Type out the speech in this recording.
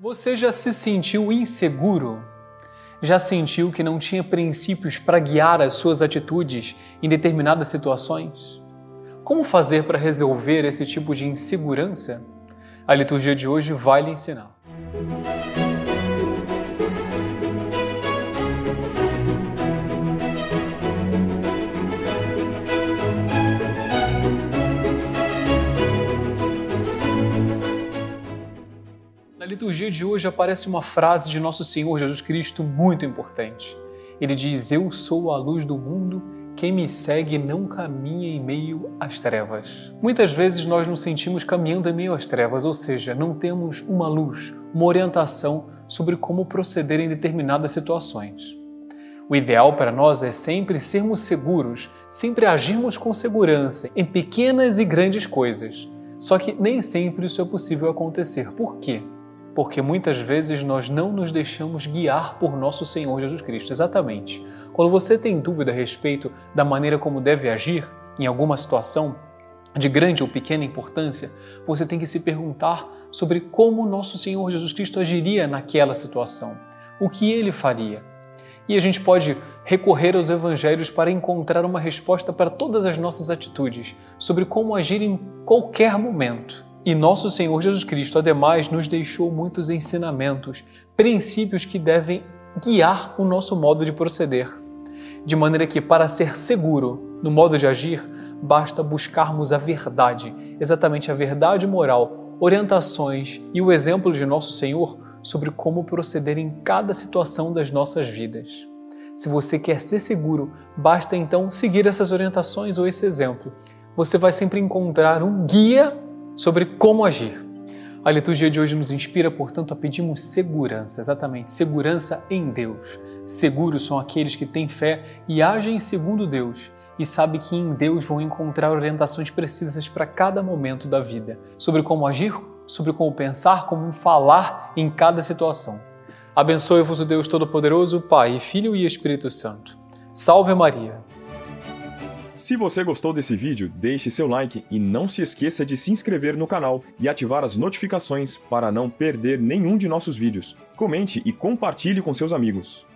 Você já se sentiu inseguro? Já sentiu que não tinha princípios para guiar as suas atitudes em determinadas situações? Como fazer para resolver esse tipo de insegurança? A liturgia de hoje vai lhe ensinar. Liturgia de hoje aparece uma frase de nosso Senhor Jesus Cristo muito importante. Ele diz: Eu sou a luz do mundo, quem me segue não caminha em meio às trevas. Muitas vezes nós nos sentimos caminhando em meio às trevas, ou seja, não temos uma luz, uma orientação sobre como proceder em determinadas situações. O ideal para nós é sempre sermos seguros, sempre agirmos com segurança em pequenas e grandes coisas. Só que nem sempre isso é possível acontecer. Por quê? Porque muitas vezes nós não nos deixamos guiar por nosso Senhor Jesus Cristo. Exatamente. Quando você tem dúvida a respeito da maneira como deve agir em alguma situação de grande ou pequena importância, você tem que se perguntar sobre como nosso Senhor Jesus Cristo agiria naquela situação, o que ele faria. E a gente pode recorrer aos evangelhos para encontrar uma resposta para todas as nossas atitudes, sobre como agir em qualquer momento. E nosso Senhor Jesus Cristo, ademais, nos deixou muitos ensinamentos, princípios que devem guiar o nosso modo de proceder. De maneira que, para ser seguro no modo de agir, basta buscarmos a verdade, exatamente a verdade moral, orientações e o exemplo de nosso Senhor sobre como proceder em cada situação das nossas vidas. Se você quer ser seguro, basta então seguir essas orientações ou esse exemplo. Você vai sempre encontrar um guia sobre como agir. A liturgia de hoje nos inspira, portanto, a pedirmos segurança, exatamente, segurança em Deus. Seguros são aqueles que têm fé e agem segundo Deus e sabem que em Deus vão encontrar orientações precisas para cada momento da vida, sobre como agir, sobre como pensar, como falar em cada situação. Abençoe-vos o Deus Todo-Poderoso, Pai, Filho e Espírito Santo. Salve Maria! Se você gostou desse vídeo, deixe seu like e não se esqueça de se inscrever no canal e ativar as notificações para não perder nenhum de nossos vídeos. Comente e compartilhe com seus amigos.